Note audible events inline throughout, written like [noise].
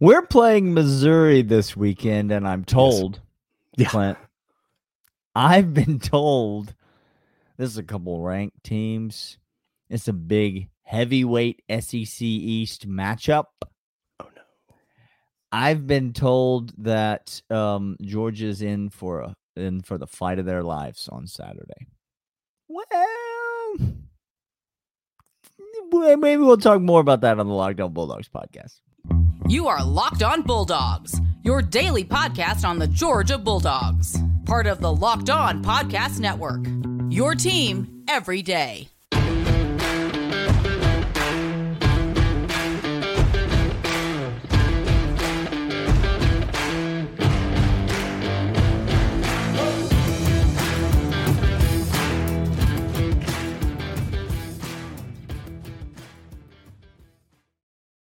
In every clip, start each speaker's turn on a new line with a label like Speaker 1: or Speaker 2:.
Speaker 1: We're playing Missouri this weekend, and I'm told,
Speaker 2: Yeah.
Speaker 1: Clint, I've been told this is a couple ranked teams. It's a big heavyweight SEC East matchup.
Speaker 2: Oh no.
Speaker 1: I've been told that um, Georgia's in for a in for the fight of their lives on Saturday. Well, maybe we'll talk more about that on the Locked On Bulldogs podcast.
Speaker 3: You are Locked On Bulldogs, your daily podcast on the Georgia Bulldogs, part of the Locked On Podcast Network. Your team every day.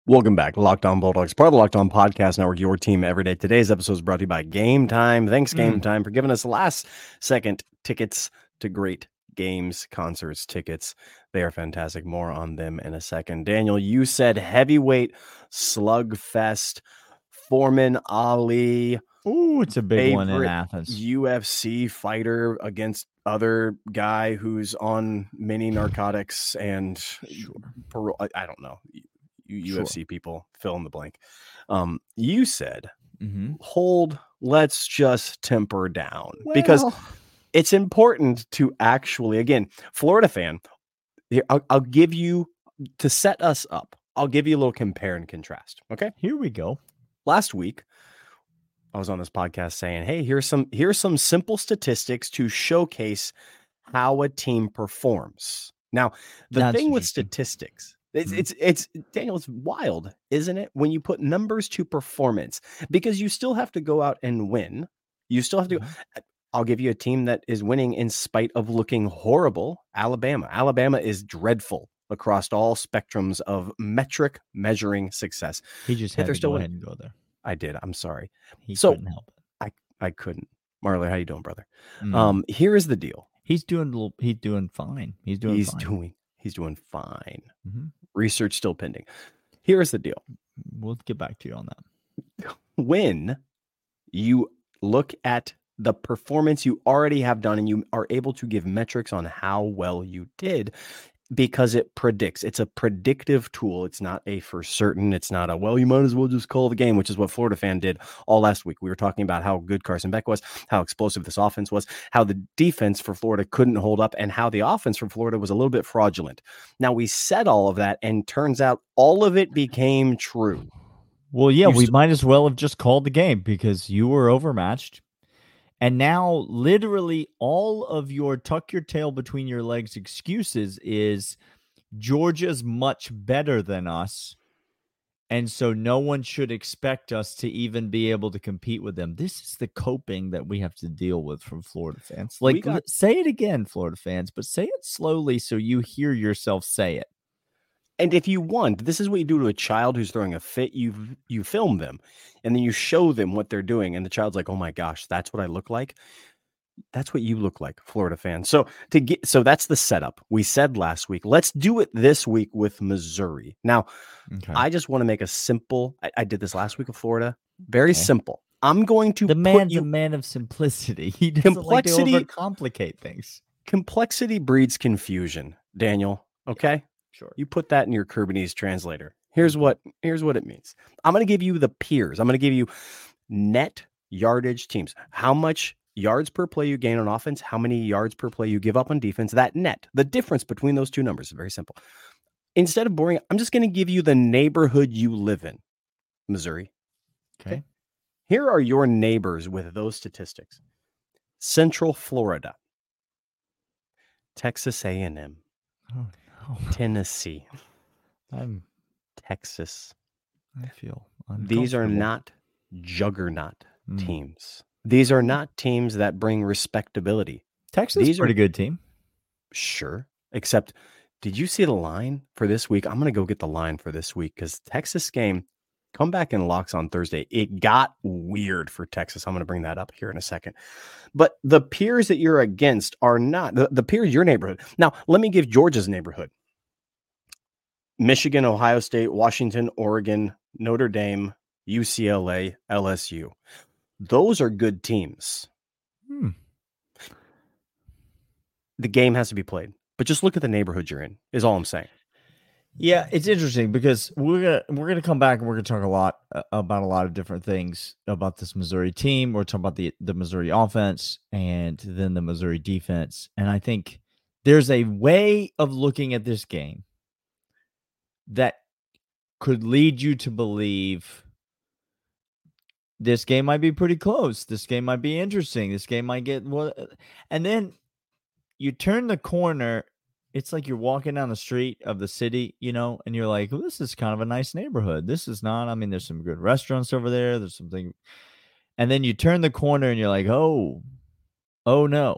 Speaker 2: Welcome back, Locked On Bulldogs, part of the Locked On Podcast Network, your team every day. Today's episode is brought to you by Gametime. Thanks, Game mm. Time, for giving us last second tickets to great games, concerts, tickets. They are fantastic. More on them in a second. Daniel, you said heavyweight slugfest. Foreman Ali,
Speaker 1: Ooh, it's a big one in Athens.
Speaker 2: UFC fighter against other guy who's on many narcotics and
Speaker 1: Sure.
Speaker 2: parole. I, I don't know. You,
Speaker 1: Sure.
Speaker 2: UFC people fill in the blank. Um, you said
Speaker 1: Mm-hmm.
Speaker 2: hold. Let's just temper down because it's important to actually again florida fan I'll, I'll give you to set us up i'll give you a little compare and contrast okay
Speaker 1: here we go.
Speaker 2: last week i was on this podcast saying hey here's some here's some simple statistics to showcase how a team performs now the
Speaker 1: That's
Speaker 2: thing with statistics it's,
Speaker 1: Mhm.
Speaker 2: it's it's daniel it's wild isn't it when you put numbers to performance because you still have to go out and win you still have to
Speaker 1: Mhm.
Speaker 2: I'll give you a team that is winning in spite of looking horrible. Alabama. Alabama is dreadful across all spectrums of metric measuring success.
Speaker 1: He just had to
Speaker 2: still
Speaker 1: go
Speaker 2: winning.
Speaker 1: ahead and go there.
Speaker 2: I did. I'm sorry.
Speaker 1: He
Speaker 2: So,
Speaker 1: couldn't help it.
Speaker 2: I couldn't. Marley, how you doing, brother?
Speaker 1: Mm.
Speaker 2: Um, here is the deal.
Speaker 1: he's doing. a little- He's doing fine. He's doing.
Speaker 2: he's
Speaker 1: fine.
Speaker 2: doing he's doing fine.
Speaker 1: Mhm.
Speaker 2: Research still pending. Here is the deal.
Speaker 1: We'll get back to you on that.
Speaker 2: When you look at the performance you already have done and you are able to give metrics on how well you did because it predicts it's a predictive tool it's not a for certain it's not a well you might as well just call the game which is what florida fan did all last week we were talking about how good carson beck was how explosive this offense was how the defense for florida couldn't hold up and how the offense for florida was a little bit fraudulent now we said all of that and turns out all of it became true
Speaker 1: Well, yeah,
Speaker 2: You
Speaker 1: we
Speaker 2: s-
Speaker 1: might as well have just called the game because you were overmatched. And now, literally, all of your tuck your tail between your legs excuses is Georgia's much better than us. And so, no one should expect us to even be able to compete with them. This is the coping that we have to deal with from Florida fans. Like,
Speaker 2: got-
Speaker 1: say it again, Florida fans, but say it slowly so you hear yourself say it.
Speaker 2: And if you want, this is what you do to a child who's throwing a fit. You you film them, and then you show them what they're doing, and the child's like, "Oh my gosh, that's what I look like." That's what you look like, Florida fan. So to get so that's the setup. We said last week. Let's do it this week with Missouri. Now,
Speaker 1: Okay.
Speaker 2: I just want to make a simple. I, I did this last week with Florida. Very
Speaker 1: Okay.
Speaker 2: simple. I'm going to
Speaker 1: the
Speaker 2: put
Speaker 1: man's
Speaker 2: you
Speaker 1: a man of simplicity. [laughs] He doesn't
Speaker 2: Complexity-
Speaker 1: like to overcomplicate things.
Speaker 2: complexity breeds confusion. Daniel, okay?
Speaker 1: Sure.
Speaker 2: You put that in your Kubernetes translator. Here's what here's what it means. I'm going to give you the peers. I'm going to give you net yardage teams. How much yards per play you gain on offense, how many yards per play you give up on defense, that net. The difference between those two numbers is very simple. Instead of boring, I'm just going to give you the neighborhood you live in. Missouri.
Speaker 1: Okay.
Speaker 2: Here are your neighbors with those statistics. Central Florida. Texas A&M,
Speaker 1: Oh.
Speaker 2: Tennessee,
Speaker 1: I'm
Speaker 2: Texas.
Speaker 1: I feel
Speaker 2: These are not juggernaut
Speaker 1: Mm.
Speaker 2: teams. These are not teams that bring respectability.
Speaker 1: Texas
Speaker 2: these
Speaker 1: is a pretty
Speaker 2: are-
Speaker 1: good team.
Speaker 2: Sure. Except, did you see the line for this week? I'm going to go get the line for this week because Texas game, come back in locks on Thursday. It got weird for Texas. I'm going to bring that up here in a second. But the peers that you're against are not the, the peers your neighborhood. Now, let me give Georgia's neighborhood Michigan, Ohio State, Washington, Oregon, Notre Dame, UCLA, LSU. Those are good teams.
Speaker 1: Hmm.
Speaker 2: The game has to be played, but just look at the neighborhood you're in. Is all I'm saying.
Speaker 1: Yeah, it's interesting because we're gonna we're gonna come back and we're gonna talk a lot uh, about a lot of different things about this Missouri team. We're talking about the the Missouri offense and then the Missouri defense, and I think there's a way of looking at this game that could lead you to believe this game might be pretty close. This game might be interesting. This game might get what, uh, and then you turn the corner it's like you're walking down the street of the city, you know, and you're like, well, this is kind of a nice neighborhood. This is not, I mean, there's some good restaurants over there. There's something. And then you turn the corner and you're like, oh, oh no.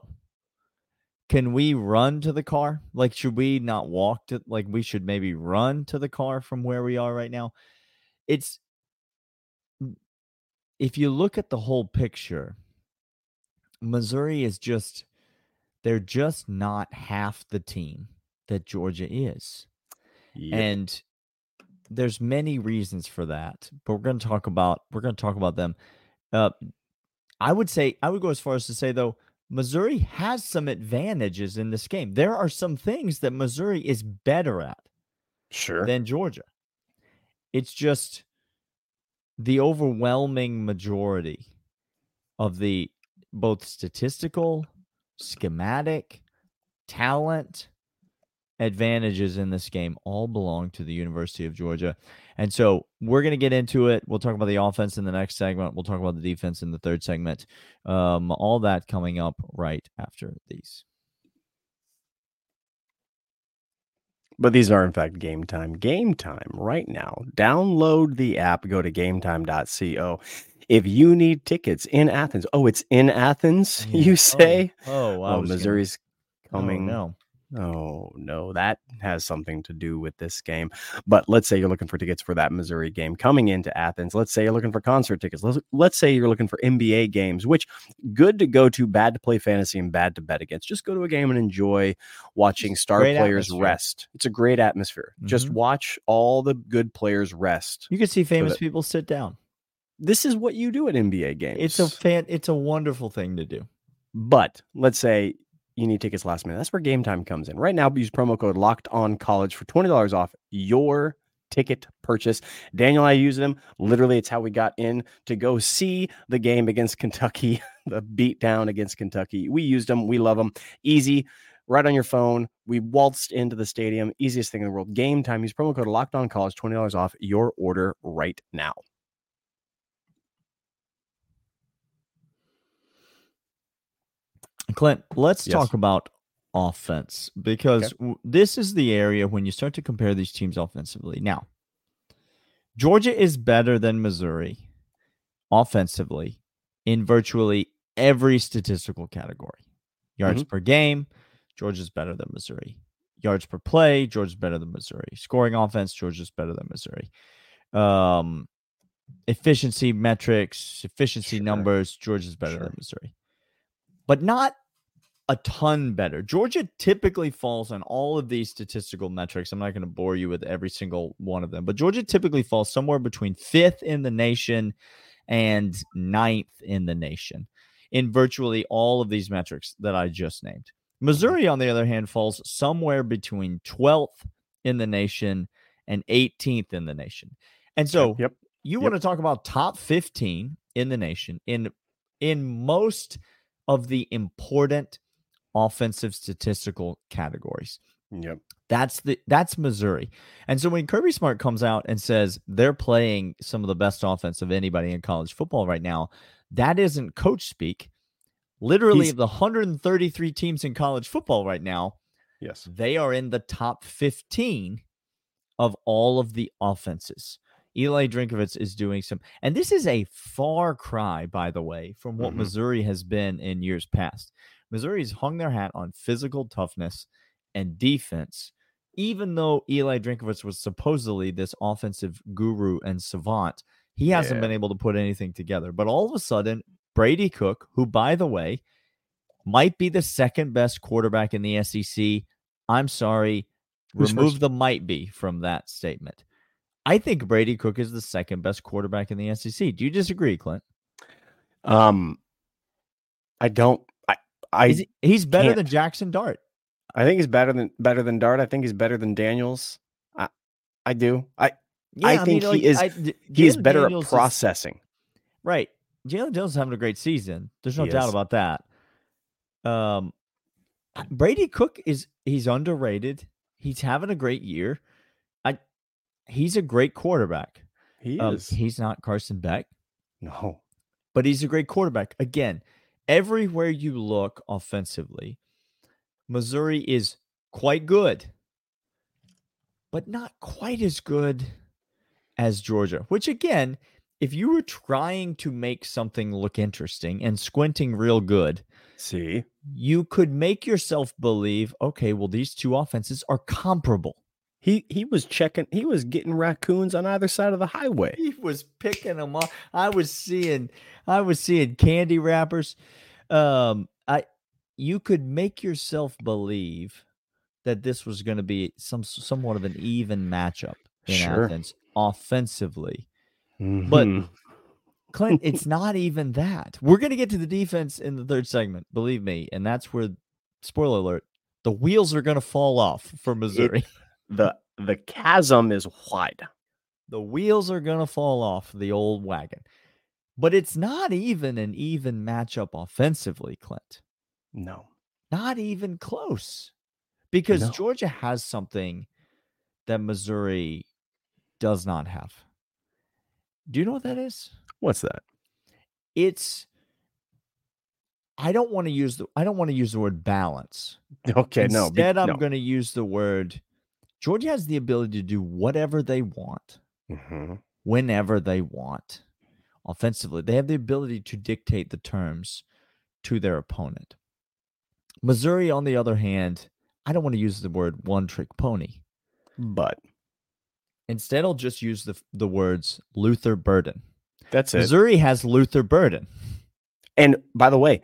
Speaker 1: Can we run to the car? Like, should we not walk to, like, we should maybe run to the car from where we are right now? It's, if you look at the whole picture, Missouri is just, they're just not half the team that Georgia is. And there's many reasons for that, but we're going to talk about we're going to talk about them. Uh, I would say I would go as far as to say though Missouri has some advantages in this game. There are some things that Missouri is better at
Speaker 2: sure
Speaker 1: than Georgia. It's just the overwhelming majority of the both statistical schematic, talent, advantages in this game all belong to the University of Georgia. And so we're going to get into it. We'll talk about the offense in the next segment. We'll talk about the defense in the third segment. Um, all that coming up right after these.
Speaker 2: But these are, in fact, Gametime. Game time right now. Download the app, go to gametime.co. If you need tickets in Athens, oh, it's in Athens,
Speaker 1: Yeah.
Speaker 2: you say?
Speaker 1: Oh, oh, I
Speaker 2: Oh,
Speaker 1: was gonna-
Speaker 2: Missouri's
Speaker 1: oh,
Speaker 2: coming.
Speaker 1: no.
Speaker 2: Oh, no, that has something to do with this game. But let's say you're looking for tickets for that Missouri game coming into Athens. Let's say you're looking for concert tickets. Let's, let's say you're looking for NBA games, which good to go to, bad to play fantasy and bad to bet against. Just go to a game and enjoy watching star
Speaker 1: great
Speaker 2: players
Speaker 1: atmosphere.
Speaker 2: rest. It's a great atmosphere. Just
Speaker 1: Mhm.
Speaker 2: watch all the good players rest.
Speaker 1: You can see famous
Speaker 2: that-
Speaker 1: people sit down.
Speaker 2: This is what you do at NBA games.
Speaker 1: It's a fan. It's a wonderful thing to do.
Speaker 2: But let's say you need tickets last minute. That's where Gametime comes in. Right now, use promo code locked on college for $20 off your ticket purchase. Daniel I use them. Literally, it's how we got in to go see the game against Kentucky, [laughs] the beat down against Kentucky. We used them. We love them. Easy. Right on your phone. We waltzed into the stadium. Easiest thing in the world. Gametime. Use promo code locked on college, $20 off your order right now.
Speaker 1: Clint, let's
Speaker 2: Yes.
Speaker 1: talk about offense because w- this is the area when you start to compare these teams offensively. Now, Georgia is better than Missouri offensively in virtually every statistical category. Yards per game, Georgia's better than Missouri. Yards per play, Georgia's better than Missouri. Scoring offense, Georgia's better than Missouri. Um, efficiency metrics, efficiency
Speaker 2: Sure.
Speaker 1: numbers, Georgia's better
Speaker 2: Sure.
Speaker 1: than Missouri. But not a ton better. Georgia typically falls on all of these statistical metrics. I'm not going to bore you with every single one of them, but Georgia typically falls somewhere between fifth in the nation and ninth in the nation in virtually all of these metrics that I just named. Mm-hmm. Missouri, on the other hand, falls somewhere between 12th in the nation and 18th in the nation. And so
Speaker 2: yep.
Speaker 1: you
Speaker 2: Yep.
Speaker 1: want to talk about top 15 in the nation in in most of the important offensive statistical categories.
Speaker 2: Yep.
Speaker 1: That's the that's Missouri. And so when Kirby Smart comes out and says they're playing some of the best offense of anybody in college football right now, that isn't coach speak. Literally
Speaker 2: He's-
Speaker 1: the 133 teams in college football right now,
Speaker 2: Yes.
Speaker 1: they are in the top 15 of all of the offenses. Eli Drinkwitz is doing some, and this is a far cry, by the way, from what
Speaker 2: Mhm.
Speaker 1: Missouri has been in years past. Missouri's hung their hat on physical toughness and defense, even though Eli Drinkwitz was supposedly this offensive guru and savant. He hasn't
Speaker 2: Yeah.
Speaker 1: been able to put anything together. But all of a sudden, Brady Cook, who, by the way, might be the second best quarterback in the SEC. I'm sorry.
Speaker 2: Who's
Speaker 1: remove
Speaker 2: first?
Speaker 1: the might be from that statement. I think Brady Cook is the second best quarterback in the SEC. Do you disagree, Clint?
Speaker 2: Um, I don't. I I
Speaker 1: Is he- he's better
Speaker 2: can't.
Speaker 1: than Jackson Dart.
Speaker 2: I think he's better than better than Dart. I think he's better than Daniels. I I do. I I think he is-
Speaker 1: D-
Speaker 2: he is better
Speaker 1: Daniels
Speaker 2: at
Speaker 1: is-
Speaker 2: processing.
Speaker 1: right. Jayden Daniels is having a great season. There's no
Speaker 2: He
Speaker 1: doubt
Speaker 2: is.
Speaker 1: about that. Um, Brady Cook is he's underrated. He's having a great year. I he's a great quarterback.
Speaker 2: He
Speaker 1: Um,
Speaker 2: is.
Speaker 1: he's not Carson Beck.
Speaker 2: no.
Speaker 1: but he's a great quarterback. Again, everywhere you look offensively, Missouri is quite good, but not quite as good as Georgia, which again, if you were trying to make something look interesting and squinting real good,
Speaker 2: See,
Speaker 1: you could make yourself believe, okay, well, these two offenses are comparable.
Speaker 2: He he was checking. He was getting raccoons on either side of the highway.
Speaker 1: He was picking them up. I was seeing, I was seeing candy wrappers. Um, I, you could make yourself believe that this was going to be some somewhat of an even matchup in
Speaker 2: Sure.
Speaker 1: Athens offensively.
Speaker 2: Mhm.
Speaker 1: Clint, it's not even that. We're going to get to the defense in the third segment, believe me, and that's where, spoiler alert, the wheels are going to fall off for Missouri.
Speaker 2: The the chasm is wide.
Speaker 1: the wheels are going to fall off the old wagon. But it's not even an even matchup offensively, Clint.
Speaker 2: No.
Speaker 1: Not even close. Because
Speaker 2: No.
Speaker 1: Georgia has something that Missouri does not have. Do you know what that is?
Speaker 2: What's that?
Speaker 1: It's I don't want to use the I don't want to use the word balance. [laughs]
Speaker 2: Okay, no. be-
Speaker 1: Instead, I'm
Speaker 2: no.
Speaker 1: going to use the word Georgia has the ability to do whatever they want.
Speaker 2: Mhm.
Speaker 1: whenever they want offensively. They have the ability to dictate the terms to their opponent. Missouri, on the other hand, I don't want to use the word one trick pony.
Speaker 2: But
Speaker 1: Instead, I'll just use the, the words Luther Burden.
Speaker 2: that's it.
Speaker 1: Missouri has Luther Burden.
Speaker 2: And by the way,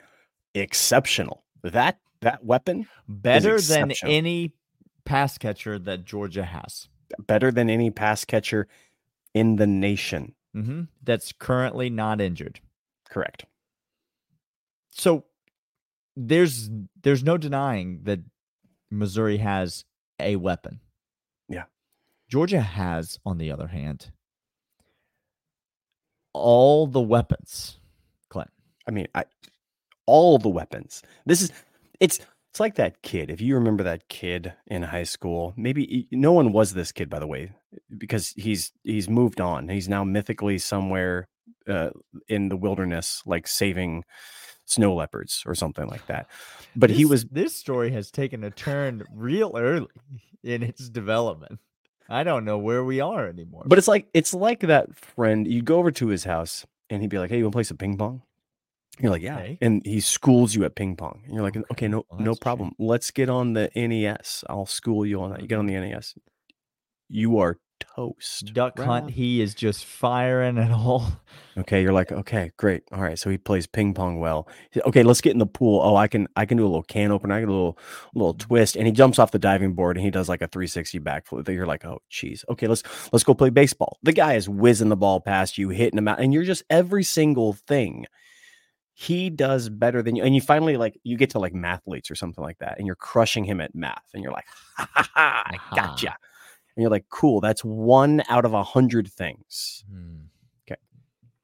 Speaker 2: exceptional. That that weapon
Speaker 1: Better than any pass catcher that Georgia has.
Speaker 2: better than any pass catcher in the nation.
Speaker 1: hmm That's currently not injured.
Speaker 2: Correct.
Speaker 1: so there's there's no denying that Missouri has a weapon.
Speaker 2: Yeah.
Speaker 1: Georgia has, on the other hand, all the weapons. Clint.
Speaker 2: I mean, I all the weapons. This is it's it's like that kid. If you remember that kid in high school, maybe no one was this kid by the way, because he's he's moved on. He's now mythically somewhere uh, in the wilderness, like saving snow leopards or something like that. But he was
Speaker 1: this story has taken a turn real early [laughs] in its development. I don't know where we are anymore.
Speaker 2: But it's like it's like that friend. You go over to his house and he'd be like, "Hey, you want to play some ping pong?" You're like, "Yeah,"
Speaker 1: Okay.
Speaker 2: and he schools you at ping pong. And you're like, "Okay, no,
Speaker 1: Well,
Speaker 2: no
Speaker 1: that's true.
Speaker 2: problem. Let's get on the NES. I'll school you on that. You get on the NES. You are toast.
Speaker 1: Duck Hunt,
Speaker 2: Right
Speaker 1: he is just firing at all.
Speaker 2: Okay, you're like, okay, great. All right, so he plays ping pong well. Okay, let's get in the pool. Oh, I can, I can do a little can opener. I can do a little, little mm-hmm. twist, and he jumps off the diving board and he does like a 360 backflip. You're like, oh, geez. Okay, let's let's go play baseball. The guy is whizzing the ball past you, hitting him out, and you're just every single thing he does better than you. And you finally like you get to like mathletes or something like that, and you're crushing him at math, and you're like, ha ha ha, I gotcha. And you're like, cool, that's one out of a hundred things.
Speaker 1: Hmm.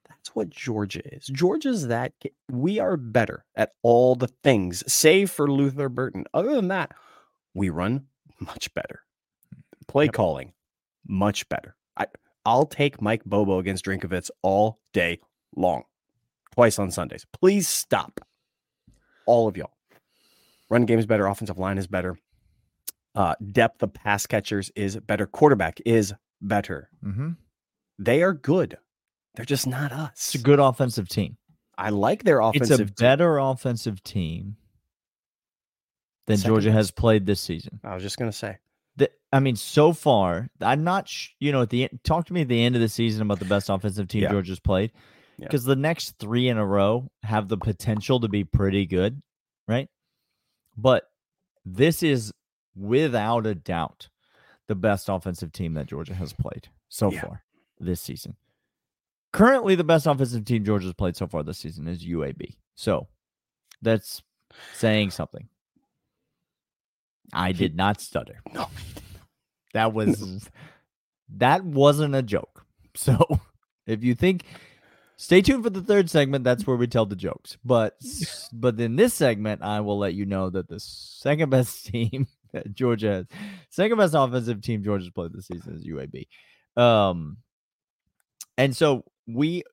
Speaker 2: That's what Georgia is. Georgia's that we are better at all the things, save for Luther Burden. Other than that, we run much better. Play
Speaker 1: Yep.
Speaker 2: calling, much better. I, I'll take Mike Bobo against Drinkwitz all day long, twice on Sundays. Please stop. All of y'all. Run game is better. Offensive line is better. Uh, depth of pass catchers is better. Quarterback is better.
Speaker 1: Mm-hmm.
Speaker 2: They are good. They're just not us.
Speaker 1: It's a good offensive team.
Speaker 2: I like their offensive.
Speaker 1: It's a
Speaker 2: team.
Speaker 1: better offensive team than
Speaker 2: Second
Speaker 1: Georgia has played this season.
Speaker 2: I was just gonna say.
Speaker 1: The, I mean, so far, I'm not. Sh- you know, at the end, talk to me at the end of the season about the best offensive team
Speaker 2: Yeah.
Speaker 1: Georgia's played,
Speaker 2: Yeah.
Speaker 1: because the next three in a row have the potential to be pretty good, right? But this is without a doubt the best offensive team that Georgia has played so
Speaker 2: Yeah.
Speaker 1: far this season. Currently, the best offensive team Georgia's played so far this season is UAB. So that's saying something. I did not stutter.
Speaker 2: No.
Speaker 1: That was that wasn't a joke. [laughs] So if you think stay tuned for the third segment, that's where we tell the jokes. But [laughs] but in this segment, I will let you know that the second best [laughs] team that Georgia has, second best offensive team Georgia's played this season is UAB. Um and so we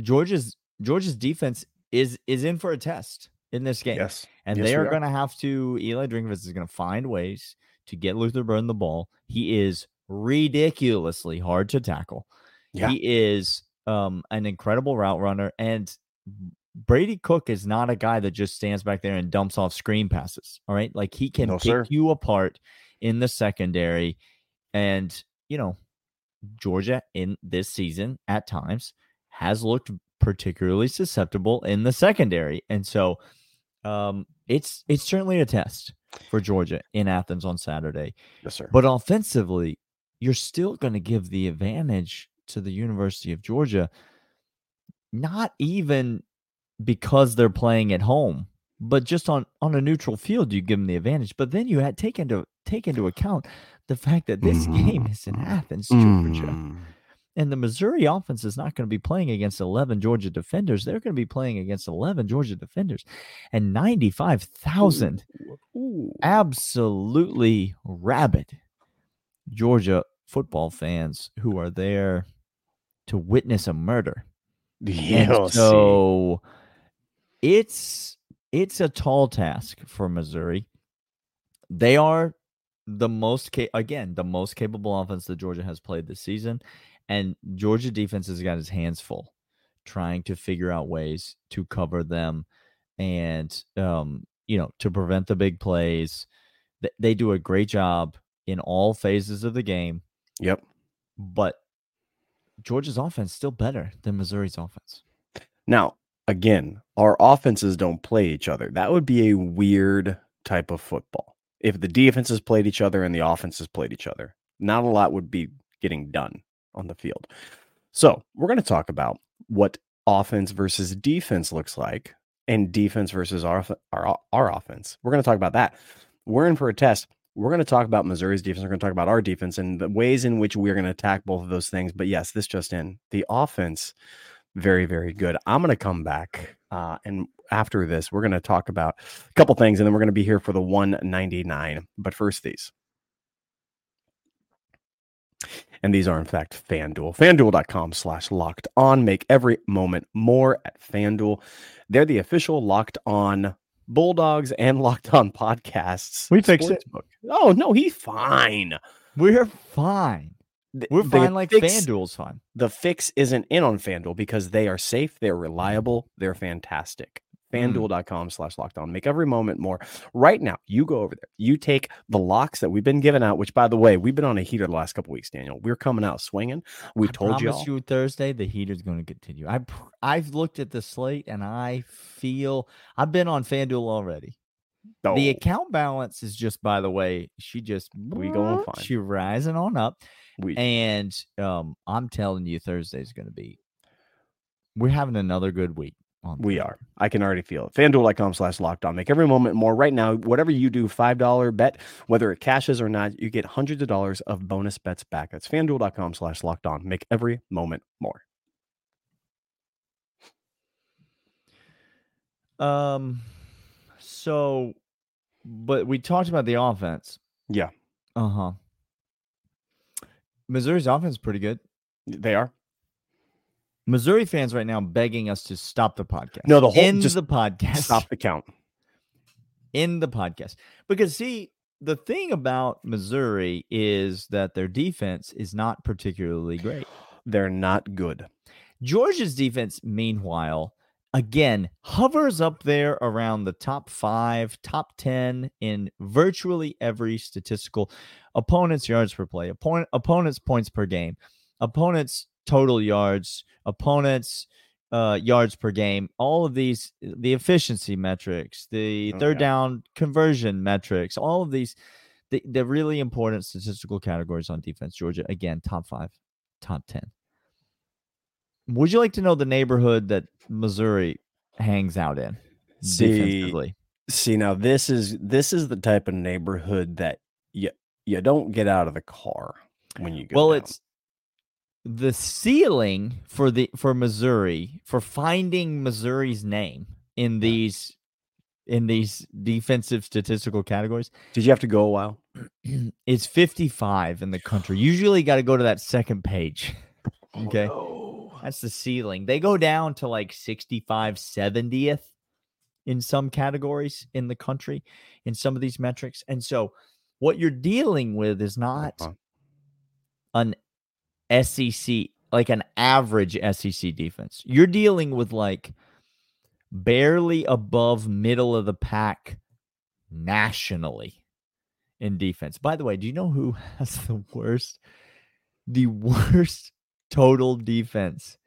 Speaker 1: Georgia's Georgia's defense is is in for a test in this game.
Speaker 2: Yes.
Speaker 1: And
Speaker 2: Yes,
Speaker 1: they are
Speaker 2: are.
Speaker 1: going to have to, Eli Drinkwitz is going to find ways to get Luther Burden the ball. He is ridiculously hard to tackle.
Speaker 2: Yeah.
Speaker 1: He is um, an incredible route runner. And Brady Cook is not a guy that just stands back there and dumps off screen passes. All right. Like he can
Speaker 2: No,
Speaker 1: pick
Speaker 2: sir.
Speaker 1: you apart in the secondary. And, you know, Georgia in this season at times has looked particularly susceptible in the secondary. And so um it's it's certainly a test for Georgia in Athens on Saturday.
Speaker 2: Yes, sir.
Speaker 1: But offensively, you're still going to give the advantage to the University of Georgia not even because they're playing at home, but just on on a neutral field you give them the advantage. But then you had take into take into account the fact that this game is in Athens, Georgia.
Speaker 2: Mm.
Speaker 1: And the Missouri offense is not going to be playing against 11 Georgia defenders. They're going to be playing against 11 Georgia defenders and 95,000 absolutely rabid Georgia football fans who are there to witness a murder.
Speaker 2: Yeah,
Speaker 1: so it's it's a tall task for Missouri. They are the most ca- again the most capable offense that Georgia has played this season, and Georgia defense has got his hands full trying to figure out ways to cover them and um you know to prevent the big plays. They do a great job in all phases of the game,
Speaker 2: Yep.
Speaker 1: but Georgia's offense still better than Missouri's offense.
Speaker 2: Now, again, our offenses don't play each other. That would be a weird type of football. If the defenses played each other and the offenses played each other, not a lot would be getting done on the field. So, we're going to talk about what offense versus defense looks like and defense versus our our, our offense. We're going to talk about that. We're in for a test. We're going to talk about Missouri's defense. We're going to talk about our defense and the ways in which we're going to attack both of those things. But yes, this just in the offense very very good i'm going to come back uh, and after this we're going to talk about a couple things and then we're going to be here for the 199 but first these and these are in fact fanduel fanduel.com slash locked on make every moment more at fanduel they're the official locked on bulldogs and locked on podcasts
Speaker 1: We fixed it.
Speaker 2: oh no he's fine
Speaker 1: We're fine. We're
Speaker 2: the
Speaker 1: fine like
Speaker 2: fix-
Speaker 1: FanDuel's fine.
Speaker 2: the fix isn't in on FanDuel because they are safe, they're reliable, they're fantastic.
Speaker 1: Mm.
Speaker 2: FanDuel.com slash locked on. Make every moment more. Right now, you go over there. You take the locks that we've been giving out, which by the way, we've been on a heater the last couple weeks, Daniel. We're coming out swinging. We
Speaker 1: I
Speaker 2: told you.
Speaker 1: you Thursday the heater's going to continue. i i've looked at the slate and I feel I've been on FanDuel already. The account balance is just by the way, she just
Speaker 2: We going fine.
Speaker 1: She rising on up
Speaker 2: we,
Speaker 1: and um I'm telling you Thursday's going to be we're having another good week
Speaker 2: we
Speaker 1: FanDuel.
Speaker 2: are. I can already feel it. FanDuel.com slash locked on. Make every moment more. Right now, whatever you do, $5 bet, whether it cashes or not, you get hundreds of dollars of bonus bets back. That's FanDuel.com slash locked on. Make every moment more.
Speaker 1: Um so but we talked about the offense.
Speaker 2: Yeah.
Speaker 1: Uh-huh. Missouri's offense is pretty good.
Speaker 2: They are.
Speaker 1: Missouri fans right now begging us to stop the podcast.
Speaker 2: No, the whole-
Speaker 1: in
Speaker 2: just
Speaker 1: the podcast.
Speaker 2: Stop the count. [laughs]
Speaker 1: in the podcast. Because see, the thing about Missouri is that their defense is not particularly great. [gasps]
Speaker 2: They're not good.
Speaker 1: Georgia's defense, meanwhile, again, hovers up there around the top five, top 10 in virtually every statistical opponent's yards per play, opponent, opponent's points per game, opponent's total yards, opponent's uh, yards per game, all of these, the efficiency metrics, the
Speaker 2: Oh,
Speaker 1: third
Speaker 2: yeah.
Speaker 1: down conversion metrics, all of these, the, the really important statistical categories on defense. Georgia again, top five, top ten. Would you like to know the neighborhood that Missouri hangs out in
Speaker 2: See,
Speaker 1: defensively?
Speaker 2: see now this is this is the type of neighborhood that you you don't get out of the car when you go.
Speaker 1: Well,
Speaker 2: down.
Speaker 1: it's the ceiling for the for Missouri for finding Missouri's name in these in these defensive statistical categories
Speaker 2: Did you have to go a while? [clears throat]
Speaker 1: It's 55 in the country. Usually got to go to that second page. Okay.
Speaker 2: Oh,
Speaker 1: That's the ceiling. They go down to like 65, 70th in some categories in the country in some of these metrics. And so what you're dealing with is not
Speaker 2: Uh-huh.
Speaker 1: an SEC, like an average SEC defense. You're dealing with like barely above middle of the pack nationally in defense. By the way, do you know who [laughs] has the worst, the worst total defense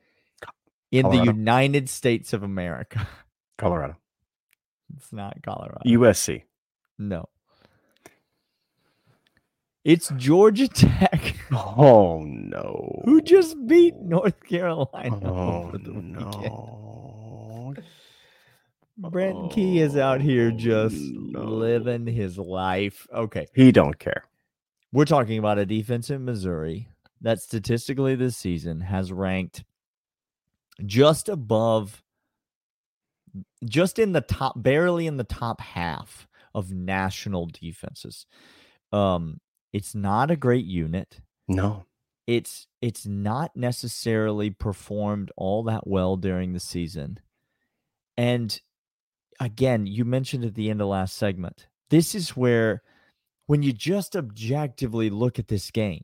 Speaker 1: in the United States of America? [laughs]
Speaker 2: Colorado,
Speaker 1: It's not Colorado.
Speaker 2: USC.
Speaker 1: no. It's Georgia Tech. [laughs]
Speaker 2: Oh no!
Speaker 1: who just beat North Carolina
Speaker 2: Oh
Speaker 1: over the weekend.
Speaker 2: no!
Speaker 1: Brent Key is out here just
Speaker 2: no.
Speaker 1: living his life. Okay.
Speaker 2: He don't care.
Speaker 1: We're talking about a defense in Missouri that statistically this season has ranked just above, just in the top, barely in the top half of national defenses. Um, it's not a great unit.
Speaker 2: No.
Speaker 1: It's it's not necessarily performed all that well during the season. And again, you mentioned at the end of last segment, this is where when you just objectively look at this game,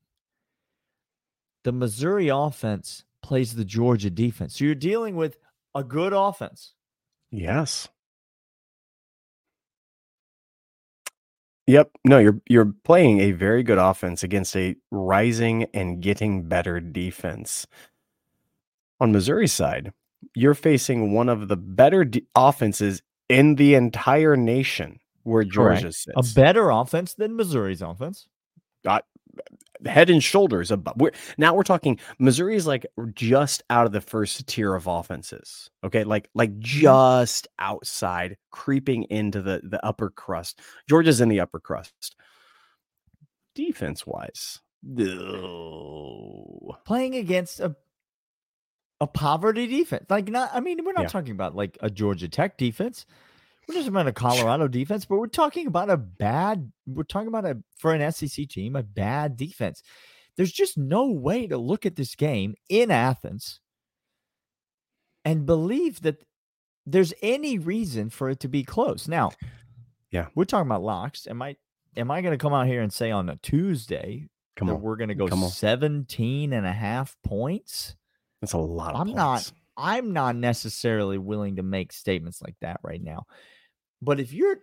Speaker 1: the Missouri offense plays the Georgia defense. So you're dealing with a good offense.
Speaker 2: Yes. Yep. No, you're you're playing a very good offense against a rising and getting better defense. On Missouri's side, you're facing one of the better de- offenses in the entire nation where
Speaker 1: Correct.
Speaker 2: Georgia
Speaker 1: A better offense than Missouri's offense.
Speaker 2: Head and shoulders above. We're, now we're talking Missouri is like just out of the first tier of offenses. Okay, like like mm-hmm. just outside, creeping into the the upper crust. Georgia's in the upper crust. Defense wise, no.
Speaker 1: playing against a a poverty defense. Like not I mean, we're not
Speaker 2: Yeah.
Speaker 1: talking about like a Georgia Tech defense. We're just about a Colorado defense, but we're talking about a bad we're talking about a for an SEC team, a bad defense. There's just no way to look at this game in Athens and believe that there's any reason for it to be close. Now,
Speaker 2: Yeah.
Speaker 1: we're talking about locks. Am I am I going to come out here and say on a Tuesday
Speaker 2: Come
Speaker 1: that
Speaker 2: on,
Speaker 1: we're going to go
Speaker 2: come
Speaker 1: 17 and a half points?
Speaker 2: that's a lot of
Speaker 1: I'm not- I'm not necessarily willing to make statements like that right now. But if you're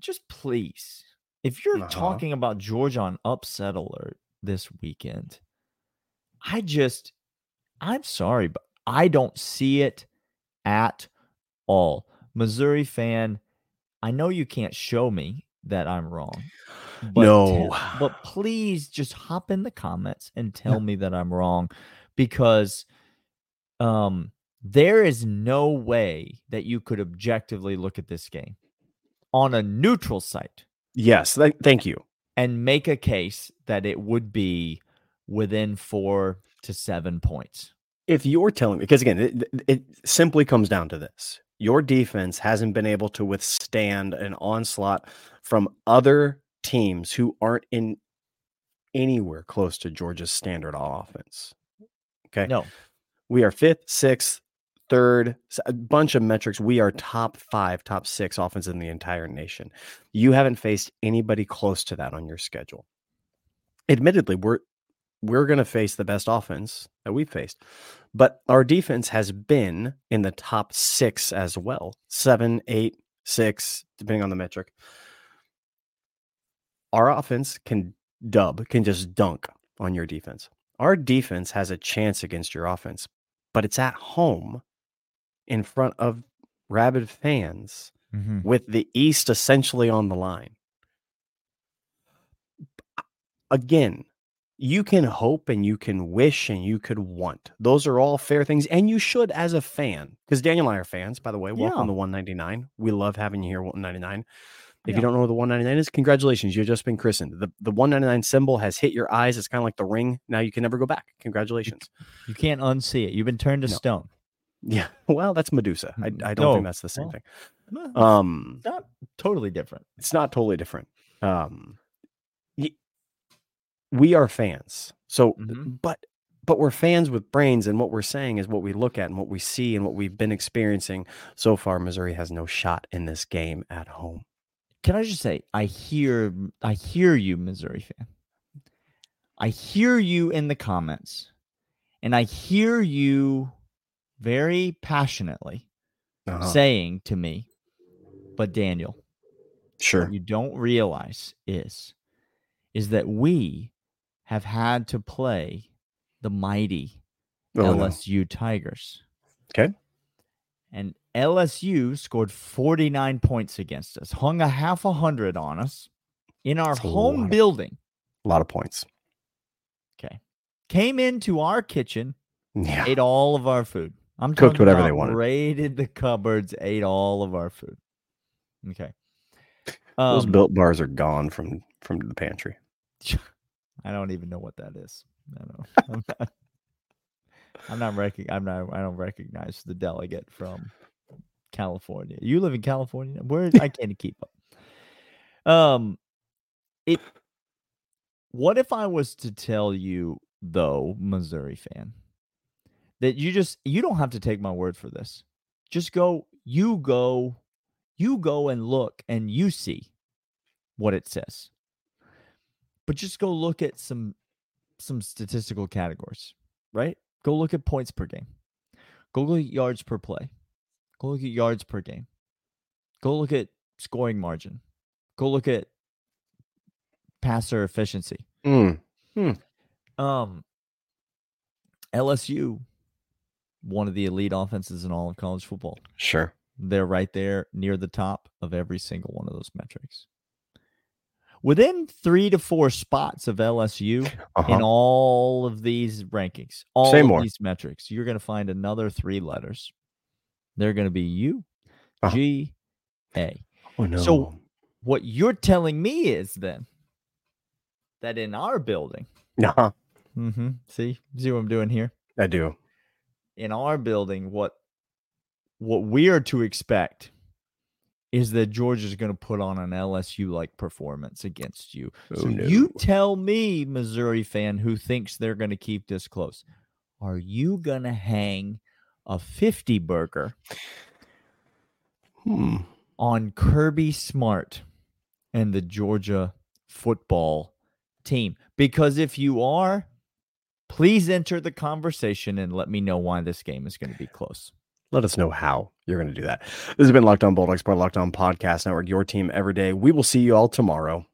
Speaker 1: just please, if you're
Speaker 2: Uh-huh.
Speaker 1: talking about Georgia on upset alert this weekend, I just, I'm sorry, but I don't see it at all. Missouri fan, I know you can't show me that I'm wrong. But
Speaker 2: No.
Speaker 1: tell- but please just hop in the comments and tell me that I'm wrong because um there is no way that you could objectively look at this game on a neutral site
Speaker 2: Yes, th- thank you.
Speaker 1: and make a case that it would be within 4 to 7 points.
Speaker 2: if you're telling me because again it, it simply comes down to this your defense hasn't been able to withstand an onslaught from other teams who aren't in anywhere close to georgia's standard offense okay
Speaker 1: No.
Speaker 2: we are fifth sixth third a bunch of metrics we are top five top six offense in the entire nation. You haven't faced anybody close to that on your schedule. Admittedly we're we're going to face the best offense that we've faced but our defense has been in the top six as well seven eight six depending on the metric. Our offense can dub can just dunk on your defense. Our defense has a chance against your offense but it's at home in front of rabid fans mm-hmm. with the east essentially on the line again, you can hope and you can wish and you could want. Those are all fair things, and you should as a fan. Because Daniel and I are fans, by the way. Welcome
Speaker 1: Yeah.
Speaker 2: to 199. We love having you here, 199. If
Speaker 1: Yeah.
Speaker 2: you don't know what the 199 is, congratulations. You've just been christened. The, the 199 symbol has hit your eyes. It's kind of like the ring. Now you can never go back. Congratulations.
Speaker 1: You can't unsee it. You've been turned to
Speaker 2: No.
Speaker 1: stone.
Speaker 2: Yeah. Well, that's Medusa. I,
Speaker 1: Mm,
Speaker 2: I don't
Speaker 1: no.
Speaker 2: think that's the same
Speaker 1: Well,
Speaker 2: thing. Um,
Speaker 1: not totally different.
Speaker 2: it's not totally different. Um, we are fans. So,
Speaker 1: Mhm.
Speaker 2: but but we're fans with brains, and what we're saying is what we look at and what we see and what we've been experiencing so far. Missouri has no shot in this game at home.
Speaker 1: Can I just say, I hear, I hear you, Missouri fan. I hear you in the comments, and I hear you very passionately
Speaker 2: Uh-huh.
Speaker 1: saying to me, "But Daniel,
Speaker 2: Sure.
Speaker 1: what you don't realize is, is that we have had to play the mighty
Speaker 2: Oh, no.
Speaker 1: LSU Tigers.
Speaker 2: Okay.
Speaker 1: And LSU scored 49 points against us, hung a half a hundred on us in our
Speaker 2: That's
Speaker 1: home
Speaker 2: lot.
Speaker 1: building.
Speaker 2: A lot of points.
Speaker 1: Okay. Came into our kitchen,
Speaker 2: Yeah.
Speaker 1: ate all of our food. I'm
Speaker 2: Cooked whatever they wanted.
Speaker 1: Raided the cupboards, ate all of our food. Okay.
Speaker 2: Those
Speaker 1: Um,
Speaker 2: built bars are gone from from the pantry. [laughs]
Speaker 1: I don't even know what that is. I don't. [laughs] I'm not. I'm not rec- I'm not. I don't recognize the delegate from California. You live in California. Where [laughs] I can't keep up. Um, it. What if I was to tell you, though, Missouri fan, that you just you don't have to take my word for this. Just go. You go. You go and look, and you see what it says but just go look at some some statistical categories, right? Go look at points per game. Go look at yards per play. Go look at yards per game. Go look at scoring margin. Go look at passer efficiency.
Speaker 2: Mm.
Speaker 1: Um LSU one of the elite offenses in all of college football.
Speaker 2: Sure.
Speaker 1: They're right there near the top of every single one of those metrics. Within three to four spots of LSU in
Speaker 2: Uh-huh.
Speaker 1: all of these rankings, all
Speaker 2: Say
Speaker 1: of
Speaker 2: more.
Speaker 1: these metrics, you're going to find another three letters. They're going to be U,
Speaker 2: Uh-huh.
Speaker 1: G, A.
Speaker 2: Oh no.
Speaker 1: So what you're telling me is then that in our building,
Speaker 2: uh
Speaker 1: mm-hmm, see, see what I'm doing here?
Speaker 2: I do.
Speaker 1: In our building what what we are to expect is that Georgia's going to put on an LSU like performance against you.
Speaker 2: Oh,
Speaker 1: so
Speaker 2: no.
Speaker 1: you tell me, Missouri fan who thinks they're going to keep this close, are you going to hang a 50 burger
Speaker 2: Hmm.
Speaker 1: on Kirby Smart and the Georgia football team? Because if you are, please enter the conversation and let me know why this game is going to be close.
Speaker 2: Let us know how you're going to do that. This has been Locked On Bulldogs, part Locked On Podcast Network, your team every day. We will see you all tomorrow.